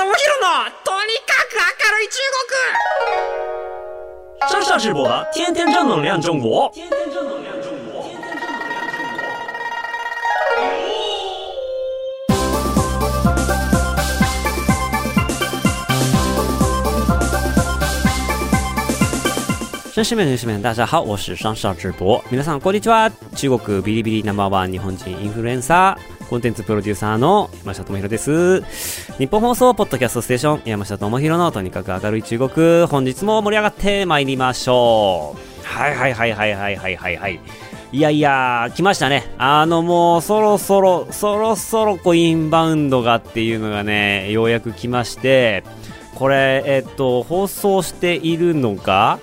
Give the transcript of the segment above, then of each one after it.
智弘のとにかく明るい中国上上直播的天天正能量中国。天天正能量中国。绅士们、女士们，大家好，我是双少直播。皆さんこんにちは。中国ビリビリナンバーワン日本人インフルエンサー、コンテンツプロデューサーの山下智博です。日本放送ポッドキャストステーション山下智博のとにかく明るい中国。本日も盛り上がってまいりましょう。はいはいはいはいはいはいはいはい。いやいや、来ましたね。あのもうそろそろ、そろそろこうインバウンドがっていうのがね、ようやく来まして、これ、えっと、放送しているのが、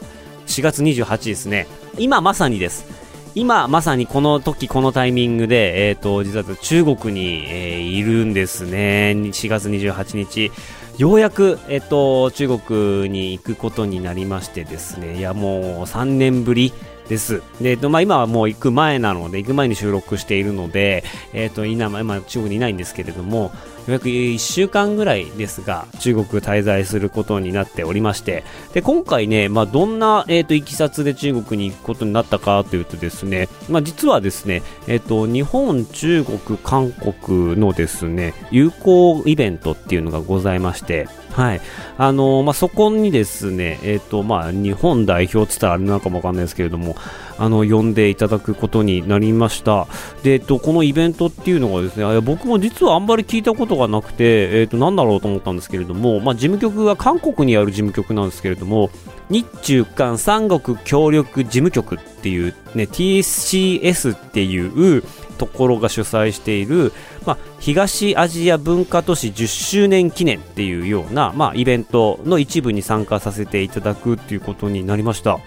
4月28日ですね。今まさにです。今まさにこの時このタイミングで、えっ、と、実は中国に、えーいるんですね。4月28日。ようやく、えっ、と、中国に行くことになりましてですね。いや、もう3年ぶりです。で、えっと、まあ、今はもう行く前なので、行く前に収録しているので、えっ、と、今、今、中国にいないんですけれども、ようやく1週間ぐらいですが、中国滞在することになっておりまして、で、今回ね、まあ、どんな、えっ、と、いきさつで中国に行くことになったかというとですね、まあ、実はですね、えっ、と、日本、中国、韓国のですね、友好イベントっていうのがございまして、はい。あのまあ、そこにですね、えっ、と、まあ、日本代表って言ったらあれなのかもわかんないですけれども、あの、呼んでいただくことになりました。で、えっと、このイベントっていうのがですね、僕も実はあんまり聞いたことがなくて、えっと、なんだろうと思ったんですけれども、まあ、事務局が韓国にある事務局なんですけれども、日中韓三国協力事務局っていうね、TCS っていうところが主催している、まあ、東アジア文化都市10周年記念っていうような、まあ、イベントの一部に参加させていただくっていうことになりました。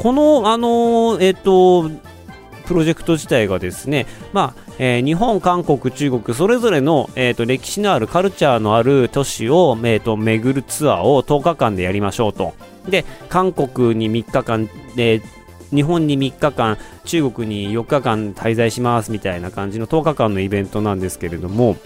この、あのえっ、と、プロジェクト自体がですね、まあえー日本、韓国、中国それぞれの、えー、と歴史のあるカルチャーのある都市を、えー、と巡るツアーを10日間でやりましょうと。で、韓国に3日間で、日本に3日間、中国に4日間滞在しますみたいな感じの10日間のイベントなんですけれども、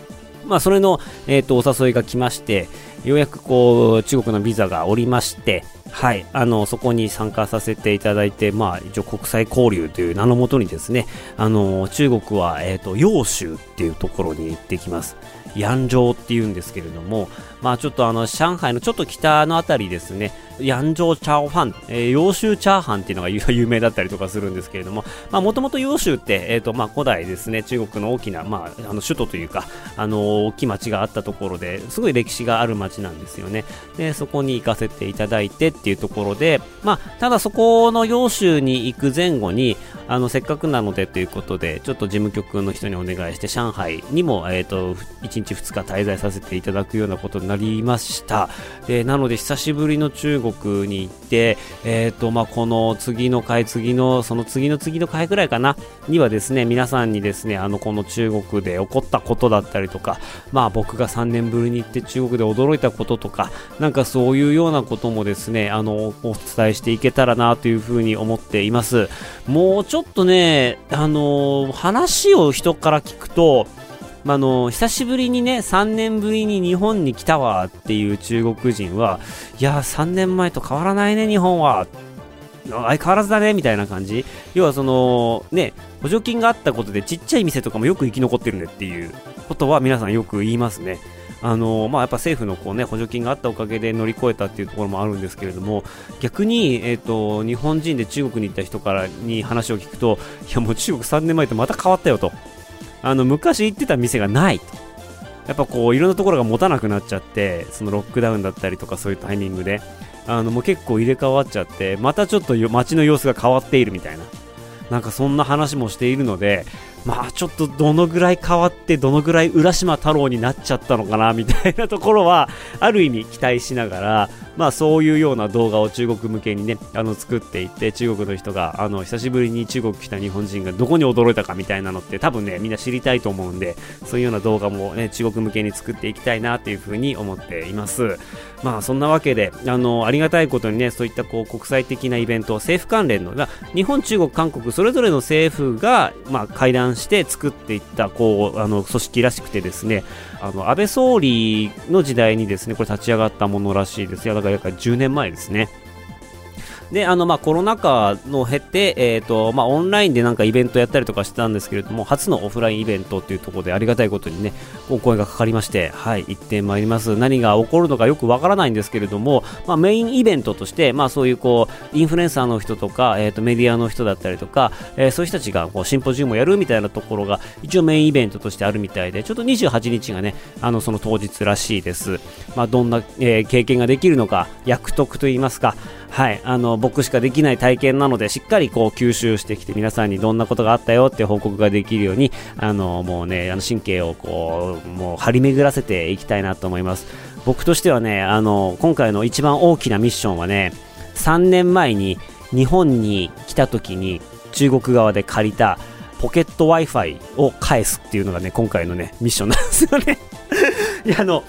まあ、それの、えー、とお誘いが来まして、ようやくこう中国のビザがおりまして、はい、あのそこに参加させていただいて、まあ、一応国際交流という名のもとにですね、あの中国は、えー、と揚州っていうところに行ってきます。揚州っていうんですけれども、まあちょっとあの上海のちょっと北の辺りですね、揚州チャオファン、えー、揚州チャーハンっていうのが 有名だったりとかするんですけれども、まあもともと揚州って、えっ、とまあ古代ですね、中国の大きな、まああの首都というか、あの大きい町があったところで、すごい歴史がある町なんですよね。で、そこに行かせていただいてっていうところで、まあただそこの揚州に行く前後に、あのせっかくなのでということで、ちょっと事務局の人にお願いして、上海にも、えっ、と、1日2日滞在させていただくようなことになりました。で、なので久しぶりの中国国に行って、えっ、と、まあ、この次の回、次の、その次の次の回くらいかな、にはですね、皆さんにですね、あの、この中国で起こったことだったりとか、まあ、僕が3年ぶりに行って中国で驚いたこととか、なんかそういうようなこともですね、あの、お伝えしていけたらなというふうに思っています。もうちょっとね、あの話を人から聞くと、まあの久しぶりにね、3年ぶりに日本に来たわっていう中国人は、いや、3年前と変わらないね、日本は。相変わらずだね、みたいな感じ。要はその、ね、補助金があったことでちっちゃい店とかもよく生き残ってるねっていうことは皆さんよく言いますね。あのまあ、やっぱ政府のこう、ね、補助金があったおかげで乗り越えたっていうところもあるんですけれども逆に、えー、と日本人で中国に行った人からに話を聞くといやもう中国3年前とまた変わったよとあの昔行ってた店がない。とやっぱこういろんなところが持たなくなっちゃってそのロックダウンだったりとかそういうタイミングで。あのもう結構入れ替わっちゃってまたちょっと街の様子が変わっているみたいな。なんかそんな話もしているのでまあちょっとどのぐらい変わってどのぐらい浦島太郎になっちゃったのかなみたいなところはある意味期待しながら まあそういうような動画を中国向けにね、あの作っていって、中国の人が、あの、久しぶりに中国来た日本人がどこに驚いたかみたいなのって多分ね、みんな知りたいと思うんで、そういうような動画もね、中国向けに作っていきたいなっていうふうに思っています。まあそんなわけで、あの、ありがたいことにね、そういったこう国際的なイベント、政府関連の、まあ、日本、中国、韓国、それぞれの政府が、まあ会談して作っていった、こう、あの、組織らしくてですね、あの、安倍総理の時代にですね、これ立ち上がったものらしいですよ。だから約10年前ですね。で、あの、まあ、コロナ禍の経て、えっ、ー、と、まあ、オンラインでなんかイベントやったりとかしてたんですけれども、初のオフラインイベントっていうところでありがたいことにね、お声がかかりまして、はい、行ってまいります。何が起こるのかよくわからないんですけれども、まあ、メインイベントとして、まあ、そういうこう、インフルエンサーの人とか、え、ー、と、メディアの人だったりとか、えー、そういう人たちがこうシンポジウムをやるみたいなところが、一応メインイベントとしてあるみたいで、ちょっと28日がね、あの、その当日らしいです。まあ、どんな、えー、経験ができるのか、役得といいますか、はい、あの僕しかできない体験なのでしっかりこう吸収してきて皆さんにどんなことがあったよって報告ができるようにあのもうねあの神経をこうもう張り巡らせていきたいなと思います。僕としてはねあの今回の一番大きなミッションはね3年前に日本に来た時に中国側で借りたポケット Wi-Fi を返すっていうのがね今回のねミッションなんですよね。いやあの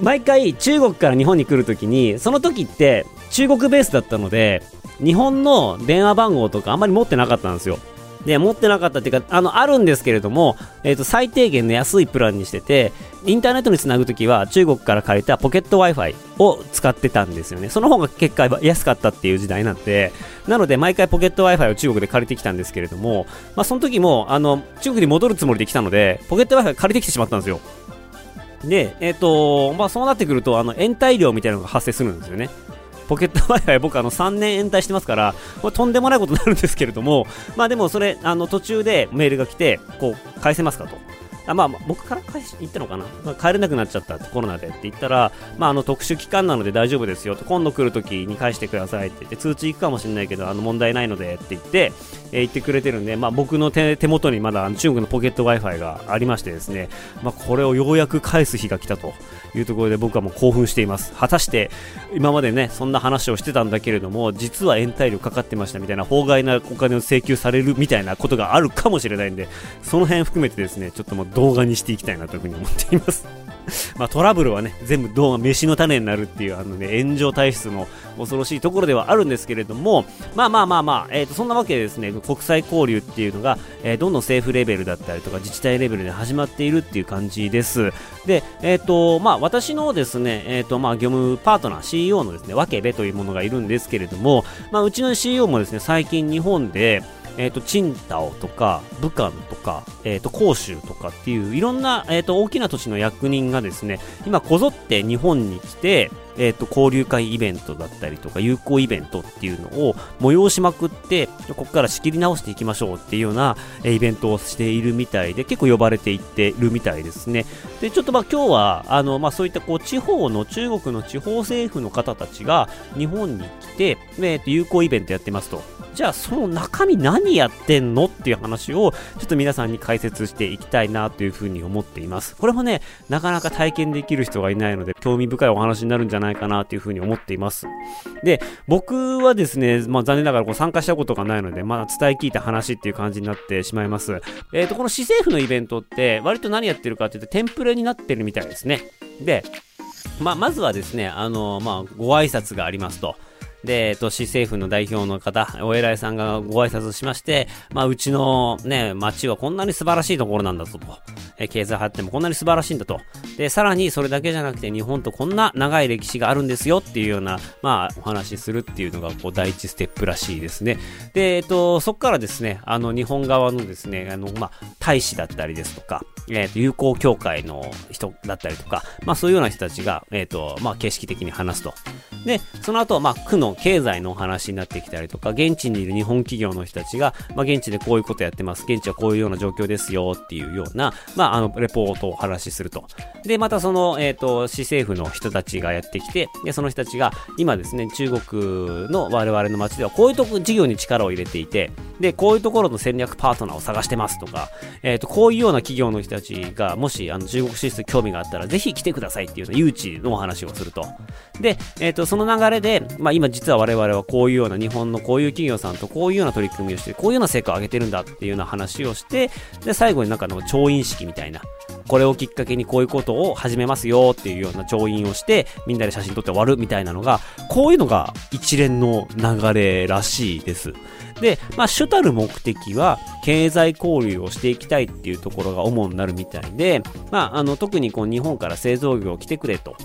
毎回中国から日本に来るときに、その時って中国ベースだったので、日本の電話番号とかあんまり持ってなかったんですよ。で、持ってなかったっていうか、あの、あるんですけれども、えっ、ー、と、最低限の安いプランにしてて、インターネットにつなぐときは中国から借りたポケット Wi-Fi を使ってたんですよね。その方が結果安かったっていう時代なんで、なので毎回ポケット Wi-Fi を中国で借りてきたんですけれども、まあその時も、あの、中国に戻るつもりで来たので、ポケット Wi-Fi 借りてきてしまったんですよ。で、えっ、ー、と、まあ、そうなってくると、あの、延滞料みたいなのが発生するんですよね。ポケット Wi-Fi 僕あの3年延滞してますから、これとんでもないことになるんですけれども、まあでもそれ、あの途中でメールが来て、こう、返せますかと。あまあ、僕から返し言ったのかな、まあ、帰れなくなっちゃったコロナでって言ったら、まあ、あの特殊期間なので大丈夫ですよと今度来るときに返してくださいって言って通知行くかもしれないけどあの問題ないのでって言って、えー、言ってくれてるんで、まあ、僕の手元にまだ中国のポケット Wi-Fi がありましてですね、まあ、これをようやく返す日が来たというところで僕はもう興奮しています。果たして今までねそんな話をしてたんだけれども実は延滞料かかってましたみたいな法外なお金を請求されるみたいなことがあるかもしれないんでその辺含めてですねちょっともう動画にしていきたいなというふうに思っています まあ、トラブルはね、全部動画、飯の種になるっていう、あのね、炎上体質の恐ろしいところではあるんですけれども、まあまあまあまあ、え、ー、と、そんなわけでですね、国際交流っていうのが、えー、どんどん政府レベルだったりとか、自治体レベルで始まっているっていう感じです。で、えっ、ー、と、まあ、私のですね、えっ、と、まあ、業務パートナー、CEO のですね、わけべというものがいるんですけれども、まあ、うちの CEO もですね、最近日本で、えっ、ー、と、チンタオとか、武漢とか、えっ、ー、と、広州とかっていう、いろんな、えっ、ー、と、大きな土地の役人がですね、今こぞって日本に来て、えっ、と、交流会イベントだったりとか、友好イベントっていうのを催しまくって、ここから仕切り直していきましょうっていうような、えイベントをしているみたいで、結構呼ばれていってるみたいですね。で、ちょっとまあ今日は、あの、まあそういったこう、地方の、中国の地方政府の方たちが日本に来て、えっ、と、友好イベントやってますと。じゃあその中身何やってんの？っていう話をちょっと皆さんに解説していきたいなというふうに思っています。これもね、なかなか体験できる人がいないので興味深いお話になるんじゃないかなというふうに思っています。で、僕はですね、まあ残念ながらこう参加したことがないので、まあ伝え聞いた話っていう感じになってしまいます。えっ、ー、と、この市政府のイベントって割と何やってるかっていうとテンプレになってるみたいですね。で、まあ、まずはですね、あの、まあ、ご挨拶がありますと。で、えっと、市政府の代表の方、お偉いさんがご挨拶しまして、まあ、うちのね、町はこんなに素晴らしいところなんだぞと。経済発展もこんなに素晴らしいんだと。で、さらにそれだけじゃなくて日本とこんな長い歴史があるんですよっていうような、まあ、お話しするっていうのが、こう、第一ステップらしいですね。で、えっと、そこからですね、あの、日本側のですね、あの、まあ、大使だったりですとか、えっ、と、友好協会の人だったりとか、まあ、そういうような人たちが、えっ、と、まあ、形式的に話すと。で、その後、まあ、区の経済のお話になってきたりとか、現地にいる日本企業の人たちが、まあ、現地でこういうことやってます。現地はこういうような状況ですよっていうような、まあまあ、の、レポートを話しすると。で、またその、えっ、ー、と、市政府の人たちがやってきて、で、その人たちが、今ですね、中国の我々の街では、こういうとこ、事業に力を入れていて、で、こういうところの戦略パートナーを探してますとか、えっ、ー、と、こういうような企業の人たちが、もし、あの、中国進出興味があったら、ぜひ来てくださいっていうような誘致のお話をすると。で、えっ、ー、と、その流れで、まあ、今実は我々はこういうような日本のこういう企業さんとこういうような取り組みをして、こういうような成果を上げてるんだっていうような話をして、で、最後になんかの調印式みたいな、これをきっかけにこういうことを始めますよっていうような調印をして、みんなで写真撮って終わるみたいなのが、こういうのが一連の流れらしいです。で、まあ、主たる目的は、経済交流をしていきたいっていうところが主になるみたいで、まあ、あの、特にこう、日本から製造業来てくれと。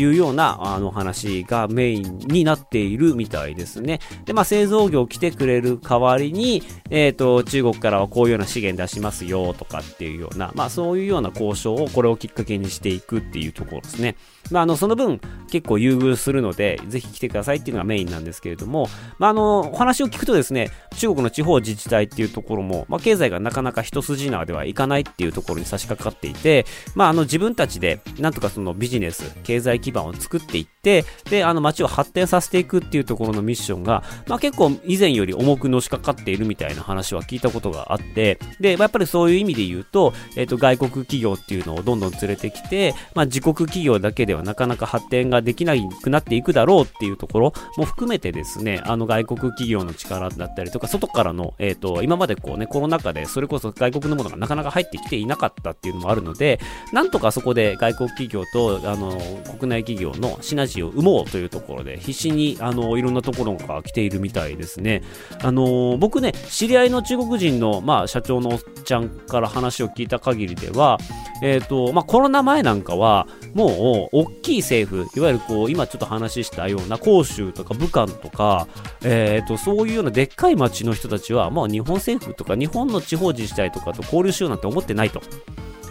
いうような、あの、話がメインになっているみたいですね。で、まあ、製造業来てくれる代わりに、えっ、ー、と、中国からはこういうような資源出しますよとかっていうような、まあ、そういうような交渉を、これをきっかけにしていくっていうところですね。まあ、あの、その分、結構優遇するので、ぜひ来てくださいっていうのがメインなんですけれども、まあ、あの、お話を聞くとですね、中国の地方自治体っていうところも、まあ、経済がなかなか一筋縄ではいかないっていうところに差し掛かっていて、まあ、あの、自分たちで、なんとかそのビジネス、経済基盤を作っていって、で、あの、街を発展させていくっていうところのミッションが、まあ、結構以前より重くのしかかっているみたいな話は聞いたことがあって、で、やっぱりそういう意味で言うと、えっ、ー、と、外国企業っていうのをどんどん連れてきて、まあ、自国企業だけではなかなか発展ができなくなっていくだろうっていうところも含めてですね、あの、外国企業の力だったりとか、外からの、えっ、ー、と、今までこうね、コロナ禍でそれこそ外国のものがなかなか入ってきていなかったっていうのもあるので、なんとかそこで外国企業と、あの、国内企業のシナジーを生もうというところで、必死に、あの、いろんなところが来ているみたいですね。あの、僕ね、知り合いの中国人の、まあ、社長のおっちゃんから話を聞いた限りでは、えっ、ー、と、まあ、コロナ前なんかは、もう、大きい政府、いわゆるこう、今ちょっと話したような、広州とか武漢とか、えっ、ー、と、そういうようなでっかい町の人たちは、まあ、日本政府とか、日本の地方自治体とかと交流しようなんて思ってないと。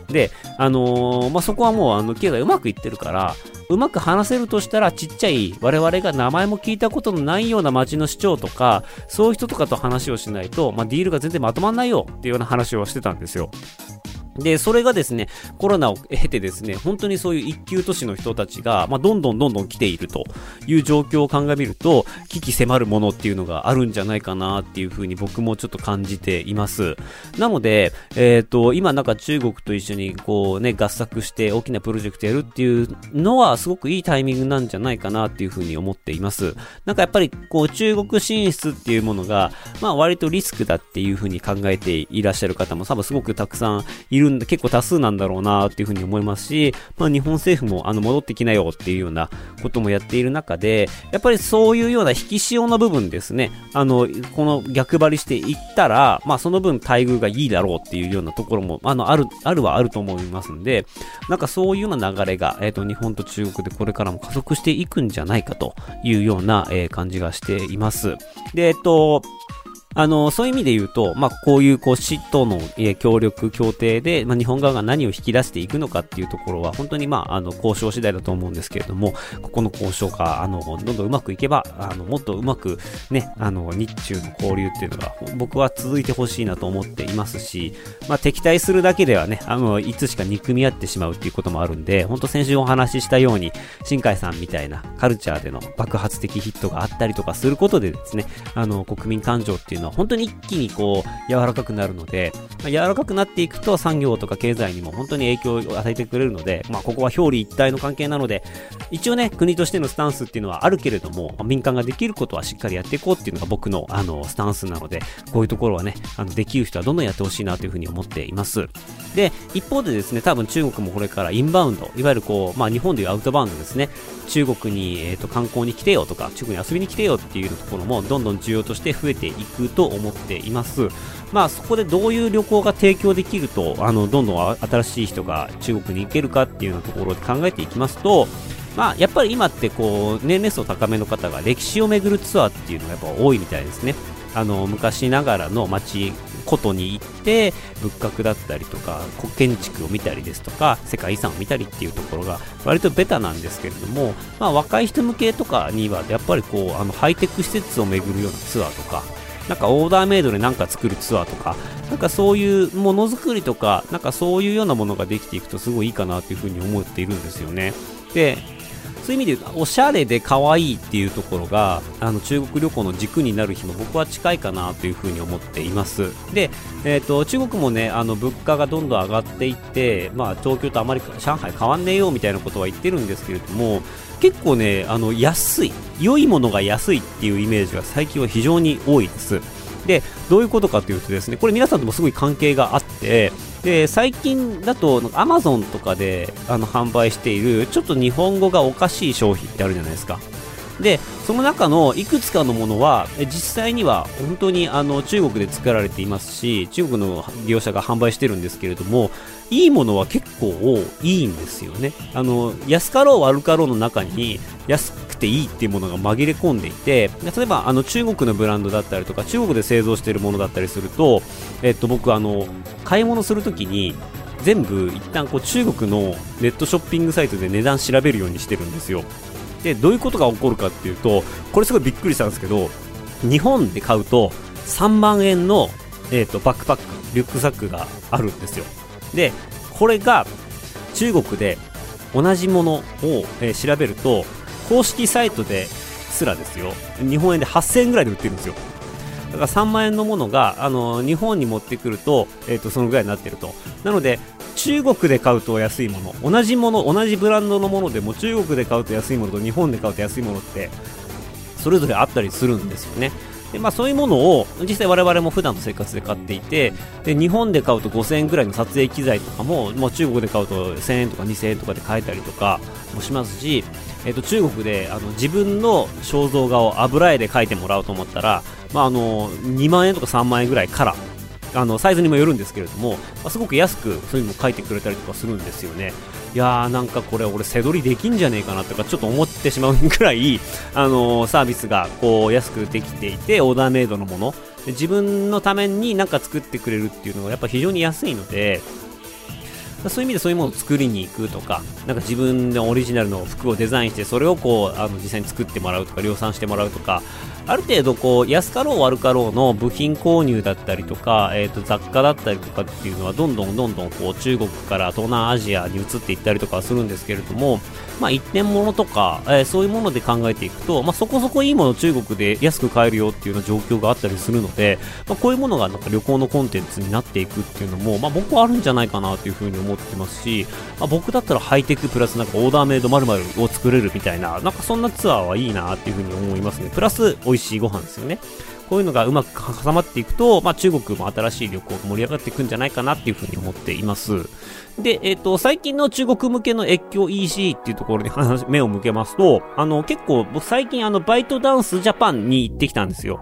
で、あのー、まあ、そこはもう、あの、経済うまくいってるから、うまく話せるとしたら、ちっちゃい、我々が名前も聞いたことのないような町の市長とか、そういう人とかと話をしないと、まあ、ディールが全然まとまんないよっていうような話をしてたんですよ。で、それがですね、コロナを経てですね、本当にそういう一級都市の人たちが、まあ、どんどんどんどん来ているという状況を鑑みると、危機迫るものっていうのがあるんじゃないかなっていうふうに僕もちょっと感じています。なので、えっ、ー、と、今なんか中国と一緒にこうね、合作して大きなプロジェクトやるっていうのはすごくいいタイミングなんじゃないかなっていうふうに思っています。なんかやっぱりこう中国進出っていうものが、まあ割とリスクだっていうふうに考えていらっしゃる方も多分すごくたくさんいるん、結構多数なんだろうなっていうふうに思いますし、まあ日本政府もあの戻ってきなよっていうようなこともやっている中で、やっぱりそういうような引き潮の部分ですね、あの、この逆張りしていったら、まあその分待遇がいいだろうっていうようなところも、あの、ある、あるはあると思いますんで、なんかそういうような流れが、えっ、ー、と、日本と中国でこれからも加速していくんじゃないかというような、えー、感じがしています。で、えっ、と、あの、そういう意味で言うと、まあ、こういう、こう、市との、え協力協定で、まあ、日本側が何を引き出していくのかっていうところは、本当に、まあ、あの、交渉次第だと思うんですけれども、ここの交渉が、あの、どんどんうまくいけば、あの、もっとうまく、ね、あの、日中の交流っていうのが、僕は続いてほしいなと思っていますし、まあ、敵対するだけではね、あの、いつしか憎み合ってしまうっていうこともあるんで、本当先週お話ししたように、新海さんみたいなカルチャーでの爆発的ヒットがあったりとかすることでですね、あの、国民感情っていうのは本当に一気にこう、柔らかくなるので、まあ、柔らかくなっていくと産業とか経済にも本当に影響を与えてくれるので、まあ、ここは表裏一体の関係なので、一応ね、国としてのスタンスっていうのはあるけれども、まあ、民間ができることはしっかりやっていこうっていうのが僕の、あの、スタンスなので、こういうところはね、あの、できる人はどんどんやってほしいなというふうに思っています。で、一方でですね、多分中国もこれからインバウンド、いわゆるこう、まあ、日本でいうアウトバウンドですね、中国に、えーと、観光に来てよとか、中国に遊びに来てよっていうところもどんどん需要として増えていくと思っています。まあそこでどういう旅行が提供できると、あの、どんどん新しい人が中国に行けるかっていうようなところで考えていきますと、まあ、やっぱり今ってこう年齢層高めの方が歴史を巡るツアーっていうのがやっぱ多いみたいですね。あの昔ながらの街ことに行って仏閣だったりとか建築を見たりですとか世界遺産を見たりっていうところが割とベタなんですけれども、まあ、若い人向けとかにはやっぱりこうあのハイテク施設を巡るようなツアーとかなんかオーダーメイドでなんか作るツアーとか、なんかそういうものづくりとか、なんかそういうようなものができていくとすごいいいかなというふうに思っているんですよね。で、そういう意味で言うと、おしゃれで可愛いっていうところが、あの中国旅行の軸になる日も僕は近いかなというふうに思っています。で、えっ、ー、と、中国もね、あの物価がどんどん上がっていって、まあ東京とあまり上海変わんねえよみたいなことは言ってるんですけれども、結構ね、あの安い、良いものが安いっていうイメージが最近は非常に多いです。で、どういうことかというとですね、これ皆さんともすごい関係があって、で最近だと Amazon とかであの販売しているちょっと日本語がおかしい商品ってあるじゃないですかでその中のいくつかのものは実際には本当にあの中国で作られていますし中国の利用者が販売してるんですけれどもいいものは結構いいんですよね。あの安かろう悪かろうの中に安くていいっていうものが紛れ込んでいて例えばあの中国のブランドだったりとか中国で製造しているものだったりすると、えっと、僕あの買い物するときに全部一旦こう中国のネットショッピングサイトで値段調べるようにしてるんですよ。でどういうことが起こるかっていうとこれすごいびっくりしたんですけど日本で買うと3万円の、えーと、バックパックリュックサックがあるんですよ。でこれが中国で同じものを、えー、調べると公式サイトですらですよ。日本円で8000円ぐらいで売ってるんですよ。だから3万円のものがあの日本に持ってくると,、えーとそのぐらいになってると。なので中国で買うと安いもの同じもの同じブランドのものでも中国で買うと安いものと日本で買うと安いものってそれぞれあったりするんですよね。でまあ、そういうものを実際我々も普段の生活で買っていてで日本で買うと5000円ぐらいの撮影機材とかも、もう、中国で買うと1000円とか2000円とかで買えたりとかもしますし、えー、と中国であの自分の肖像画を油絵で描いてもらおうと思ったら、まあ、あの2万円とか3万円ぐらいからあのサイズにもよるんですけれども、ま、すごく安くそういうのを書いてくれたりとかするんですよね。いやーなんかこれ俺背取りできんじゃねえかなとかちょっと思ってしまうぐらい、あのー、サービスがこう安くできていてオーダーメイドのもの自分のために何か作ってくれるっていうのがやっぱ非常に安いのでそういう意味でそういうものを作りに行くとか、なんか自分のオリジナルの服をデザインして、それをこう、あの、実際に作ってもらうとか、量産してもらうとか、ある程度こう、安かろう悪かろうの部品購入だったりとか、え、ー、と、雑貨だったりとかっていうのは、どんどんどんどんこう、中国から東南アジアに移っていったりとかするんですけれども、まあ、一点物とか、えー、そういうもので考えていくと、まあ、そこそこいいもの中国で安く買えるよっていうような状況があったりするので、まあ、こういうものがなんか旅行のコンテンツになっていくっていうのも、まあ、僕はあるんじゃないかなというふうに思ってますし、まあ、僕だったらハイテクプラスなんかオーダーメイド〇〇を作れるみたいな、なんかそんなツアーはいいなっていうふうに思いますね。プラス美味しいご飯ですよね。こういうのがうまく挟まっていくと、まあ、中国も新しい旅行が盛り上がっていくんじゃないかなっていうふうに思っています。で、えっ、ー、と、最近の中国向けの越境 EC っていうところに話、目を向けますと、あの、結構、僕最近あの、バイトダンスジャパンに行ってきたんですよ。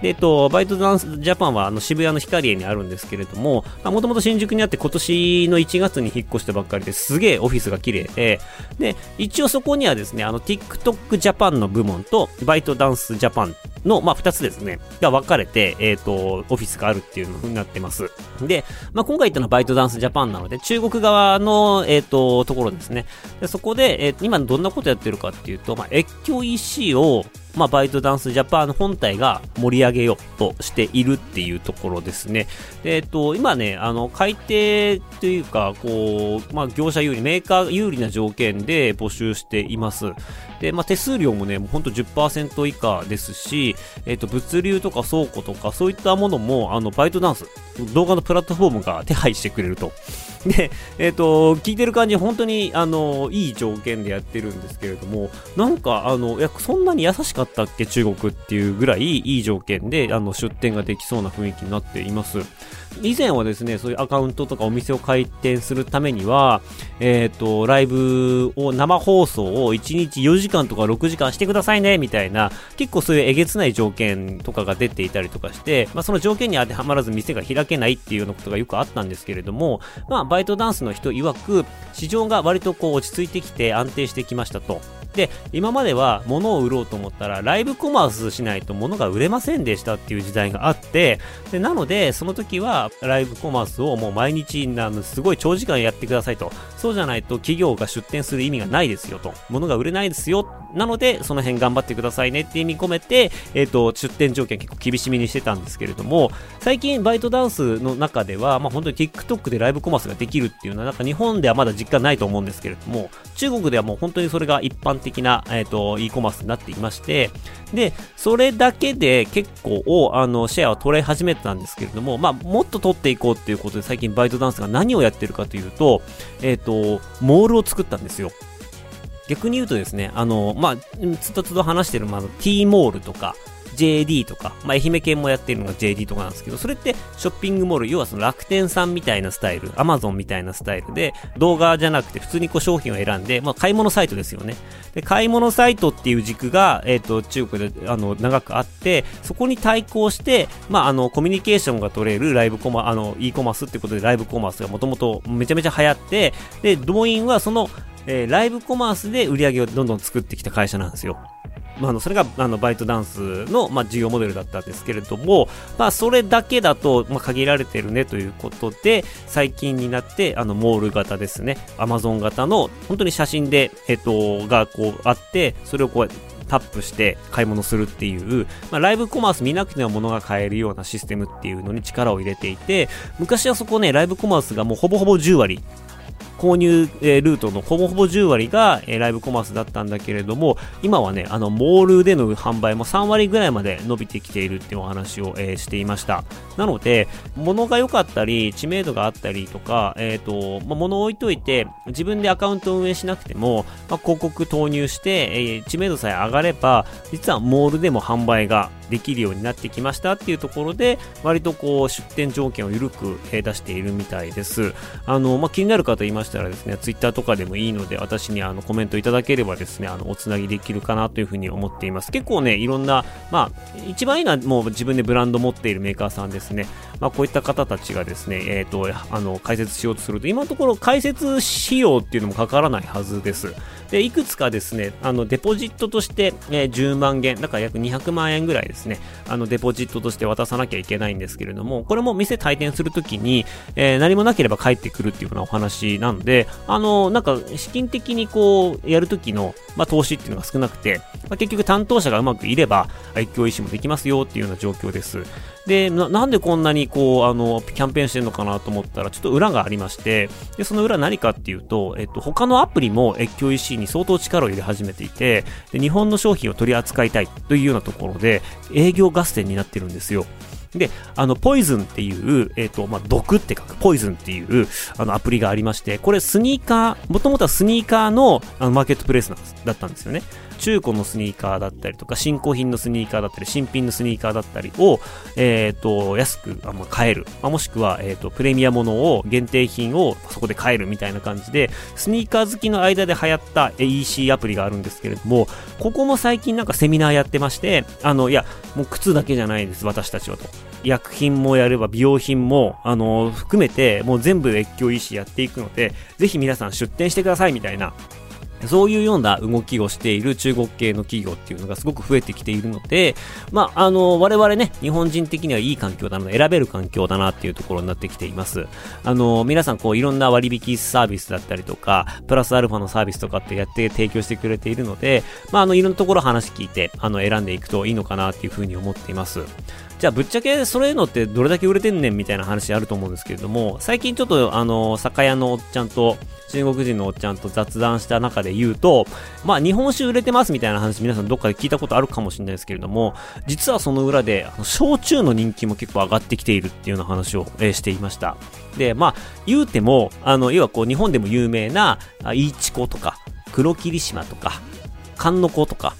で、えっと、バイトダンスジャパンはあの渋谷のヒカリエにあるんですけれども、もともと新宿にあって今年の1月に引っ越したばっかりですげえオフィスが綺麗で、で、一応そこにはですね、あの TikTok ジャパンの部門とバイトダンスジャパンの、まあ、2つですね、が分かれて、えっ、ー、と、オフィスがあるっていうのになってます。で、まあ、今回言ったのはバイトダンスジャパンなので、中国側の、えっ、ー、と、ところですね。でそこで、えー、今どんなことやってるかっていうと、まあ、越境 EC を、まあ、バイトダンスジャパン本体が盛り上げようとしているっていうところですね。でえっと、今ね、あの、改定というか、こう、まあ、業者有利、メーカー有利な条件で募集しています。で、まあ、手数料もね、もうほんと10%以下ですし、えっと、物流とか倉庫とか、そういったものも、あの、バイトダンス、動画のプラットフォームが手配してくれると。で、えっ、ー、と、聞いてる感じ、本当に、あの、いい条件でやってるんですけれども、なんか、あの、いや、そんなに優しかったっけ、中国っていうぐらいいい条件で、あの、出店ができそうな雰囲気になっています。以前はですね、そういうアカウントとかお店を開店するためには、えっ、ー、と、ライブを、生放送を1日4時間とか6時間してくださいね、みたいな、結構そういうえげつない条件とかが出ていたりとかして、まあ、その条件に当てはまらず店が開けないっていうようなことがよくあったんですけれども、まあ、バイトダンスの人曰く、市場が割とこう落ち着いてきて安定してきましたと。で、今までは物を売ろうと思ったら、ライブコマースしないと物が売れませんでしたっていう時代があって、でなので、その時は、ライブコマースをもう毎日、あの、すごい長時間やってくださいと。そうじゃないと企業が出店する意味がないですよと。物が売れないですよ。なので、その辺頑張ってくださいねって意味込めて、えっ、ー、と、出店条件結構厳しめにしてたんですけれども、最近バイトダンスの中では、まあ本当に TikTok でライブコマースができるっていうのは、なんか日本ではまだ実感ないと思うんですけれども、中国ではもう本当にそれが一般的な、えっ、ー、と、e コマースになっていまして、で、それだけで結構、あの、シェアを取れ始めたんですけれども、まあ、もっと取っていこうっていうことで最近バイトダンスが何をやってるかというと、えっ、ー、と、モールを作ったんですよ。逆に言うとですね、あの、まあ、つどつど話してる、まあ、T モールとか、JD とか、まあ、愛媛県もやってるのが JD とかなんですけど、それってショッピングモール、要はその楽天さんみたいなスタイル、Amazon みたいなスタイルで、動画じゃなくて普通にこう商品を選んで、まあ、買い物サイトですよね。で、買い物サイトっていう軸が、えっ、ー、と、中国で、あの、長くあって、そこに対抗して、まあ、あの、コミュニケーションが取れるライブコマ、あの、e コマースってことでライブコマースがもともとめちゃめちゃ流行って、で、動員はその、えー、ライブコマースで売り上げをどんどん作ってきた会社なんですよ。まあ、のそれがあのバイトダンスの、まあ、事業モデルだったんですけれども、まあ、それだけだと、まあ、限られてるねということで、最近になって、あの、モール型ですね、アマゾン型の、本当に写真で、えっと、がこうあって、それをこう、タップして買い物するっていう、まあ、ライブコマース見なくても物が買えるようなシステムっていうのに力を入れていて、昔はそこね、ライブコマースがもうほぼほぼ10割購入、えルートのほぼほぼ10割が、えライブコマースだったんだけれども、今はね、あの、モールでの販売も3割ぐらいまで伸びてきているっていうお話を、えー、していました。なので、物が良かったり、知名度があったりとか、えっ、ー、と、まあ、物を置いといて、自分でアカウントを運営しなくても、まあ、広告投入して、えー、知名度さえ上がれば、実はモールでも販売ができるようになってきましたっていうところで、割とこう、出店条件を緩く、出しているみたいです。あの、まあ、気になる方いましたらですね、ツイッターとかでもいいので、私にあのコメントいただければですね、あの、おつなぎできるかなというふうに思っています。結構ね、いろんな、まあ、一番いいのはもう自分でブランド持っているメーカーさんですね。まあ、こういった方たちがですね、えっ、ー、と、あの、解説しようとすると、今のところ解説費用っていうのもかからないはずです。で、いくつかですね、あの、デポジットとして、えー、10万元、だから約200万円ぐらいですね、あの、デポジットとして渡さなきゃいけないんですけれども、これも店退店するときに、えー、何もなければ帰ってくるっていうようなお話なので、あの、なんか、資金的にこう、やるときの、まあ、投資っていうのが少なくて、まあ、結局担当者がうまくいれば、一挙意思もできますよっていうような状況です。で、ななんでこんなにこう、あの、キャンペーンしてるのかなと思ったら、ちょっと裏がありまして、で、その裏何かっていうと、えっと、他のアプリも越境 EC に相当力を入れ始めていて、で、日本の商品を取り扱いたいというようなところで、営業合戦になってるんですよ。で、あの、ポイズンっていう、えっ、ー、と、まあ、毒って書く、ポイズンっていう、あの、アプリがありまして、これスニーカー、もともとはスニーカーのあのマーケットプレイスなんですだったんですよね。中古のスニーカーだったりとか、新古品のスニーカーだったり、新品のスニーカーだったりを、えっ、ー、と、安くあ、ま、買える。ま、もしくは、えっ、ー、と、プレミアものを、限定品をそこで買えるみたいな感じで、スニーカー好きの間で流行った EC アプリがあるんですけれども、ここも最近なんかセミナーやってまして、あの、いや、もう靴だけじゃないです、私たちはと。医薬品もやれば美容品も、あの、含めて、もう全部越境 EC やっていくので、ぜひ皆さん出店してくださいみたいなそういうような動きをしている中国系の企業っていうのがすごく増えてきているので、まあ、あの、我々ね、日本人的にはいい環境だな、選べる環境だなっていうところになってきています。あの、皆さんこういろんな割引サービスだったりとか、プラスアルファのサービスとかってやって提供してくれているので、まあ、あの、いろんなところ話聞いて、あの、選んでいくといいのかなっていうふうに思っています。じゃあぶっちゃけそういうのってどれだけ売れてんねんみたいな話あると思うんですけれども、最近ちょっとあの、酒屋のおっちゃんと、中国人のおっちゃんと雑談した中で言うと、まあ日本酒売れてますみたいな話皆さんどっかで聞いたことあるかもしれないですけれども、実はその裏で、焼酎の人気も結構上がってきているっていうような話を、え、していました。で、まあ言うても、あの、要はこう日本でも有名な、イーチコとか、黒霧島とか、缶の子とか、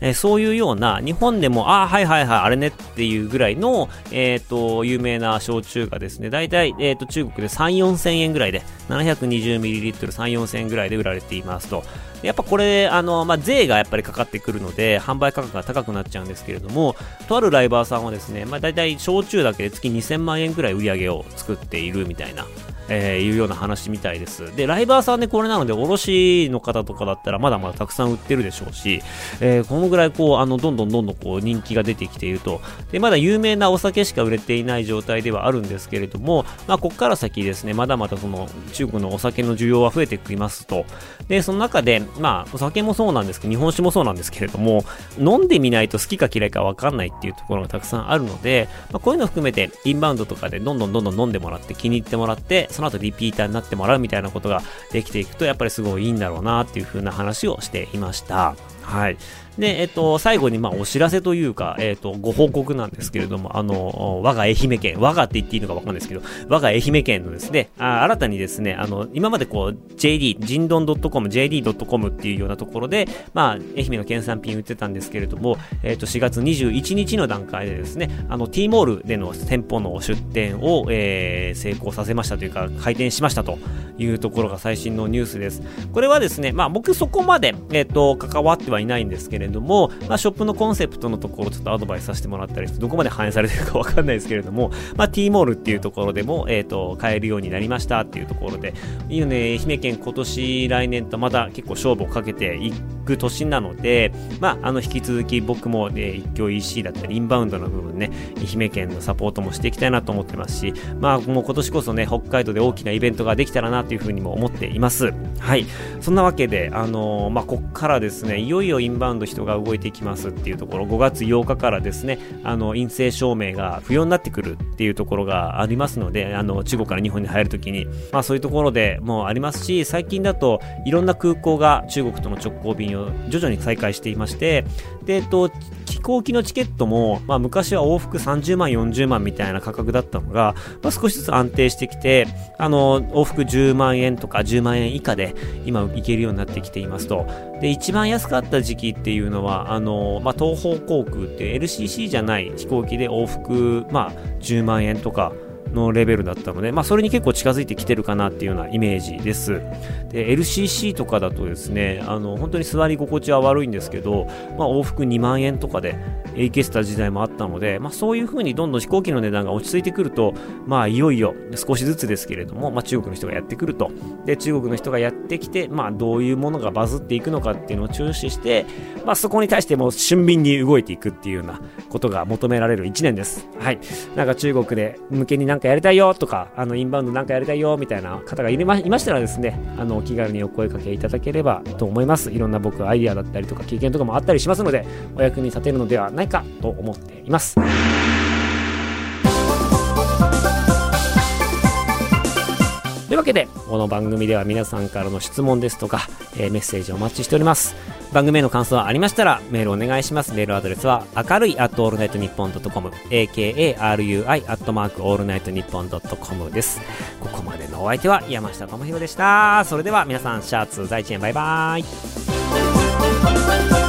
えー、そういうような、日本でも、ああ、はいはいはい、あれねっていうぐらいの、え、ー、と、有名な焼酎がですね、大体、えっ、ー、と、中国で3、4千円ぐらいで、720ml、3、4千円ぐらいで売られていますと。やっぱこれ、あの、まあ、税がやっぱりかかってくるので、販売価格が高くなっちゃうんですけれども、とあるライバーさんはですね、まあ、大体焼酎だけで月2000万円ぐらい売り上げを作っているみたいな、えー、いうような話みたいです。で、ライバーさんでこれなので、卸の方とかだったらまだまだたくさん売ってるでしょうし、えー、このぐらいこう、あの、どんどんどんどんこう人気が出てきていると。で、まだ有名なお酒しか売れていない状態ではあるんですけれども、まあ、ここから先ですね、まだまだその中国のお酒の需要は増えてきますと。で、その中で、まあ、お酒もそうなんですけど、日本酒もそうなんですけれども、飲んでみないと好きか嫌いかわかんないっていうところがたくさんあるので、まあ、こういうの含めて、インバウンドとかでどんどんどんどん飲んでもらって気に入ってもらって、その後リピーターになってもらうみたいなことができていくと、やっぱりすごいいいんだろうなっていう風な話をしていました。はい。で、えっと、最後に、まあ、お知らせというか、えっと、ご報告なんですけれども、あの、我が愛媛県、我がって言っていいのかわかんないですけど、我が愛媛県のですね、あ新たにですね、あの、今までこう、JD、ジンドン .com、JD.com っていうようなところで、まあ、愛媛の県産品売ってたんですけれども、えっと、4月21日の段階でですね、あの、T モールでの店舗の出店を、えー、成功させましたというか、開店しましたというところが最新のニュースです。これはですね、まあ、僕そこまで、えっと、関わってはいないんですけれども、れどもまあ、ショップのコンセプトのところちょっとアドバイスさせてもらったりして、どこまで反映されてるかわかんないですけれども、まあ、T モールっていうところでも、えっ、ー、と、買えるようになりましたっていうところで、いいよね、愛媛県今年、来年とまた結構勝負をかけていく年なので、まあ、あの、引き続き僕も、えー、一挙 EC だったり、インバウンドの部分ね、愛媛県のサポートもしていきたいなと思ってますし、まあ、もう今年こそね、北海道で大きなイベントができたらなというふうにも思っています。はい。そんなわけで、あのー、まあ、こっからですね、いよいよインバウンド人が動いていきますっていうところ、5月8日からですね、あの、陰性証明が不要になってくるっていうところがありますので、あの、中国から日本に入るときに、まあそういうところでもありますし、最近だといろんな空港が中国との直行便を徐々に再開していまして、で、えっと、飛行機のチケットも、まあ昔は往復30万、40万みたいな価格だったのが、まあ少しずつ安定してきて、あの、往復10万円とか10万円以下で今行けるようになってきていますと。で、一番安かった時期っていうのは、あの、まあ東方航空って LCC じゃない飛行機で往復、まあ10万円とか、のレベルだったので、まあ、それに結構近づいてきてるかなっていうようなイメージです。で、LCC とかだとですね、あの、本当に座り心地は悪いんですけど、まあ、往復2万円とかで行けてた時代もあったので、まあ、そういう風にどんどん飛行機の値段が落ち着いてくると、まあ、いよいよ少しずつですけれども、まあ、中国の人がやってくると。で、中国の人がやってきて、まあ、どういうものがバズっていくのかっていうのを注視して、まあ、そこに対しても俊敏に動いていくっていうようなことが求められる1年です。はい。なんか中国で向けになんかやりたいよとか、あの、インバウンドなんかやりたいよみたいな方がいましたらですね、あの、気軽にお声かけいただければと思います。いろんな僕アイデアだったりとか経験とかもあったりしますので、お役に立てるのではないかと思っています。いうわけで、この番組では皆さんからの質問ですとか、えー、メッセージをお待ちしております。番組への感想はありましたら、メールお願いします。メールアドレスは、明るい at all night nippon.com、akarui アットマークオールナイトニッポンドットコムです。ここまでのお相手は山下智博でした。それでは皆さん、シャーツ在地園バイバーイ。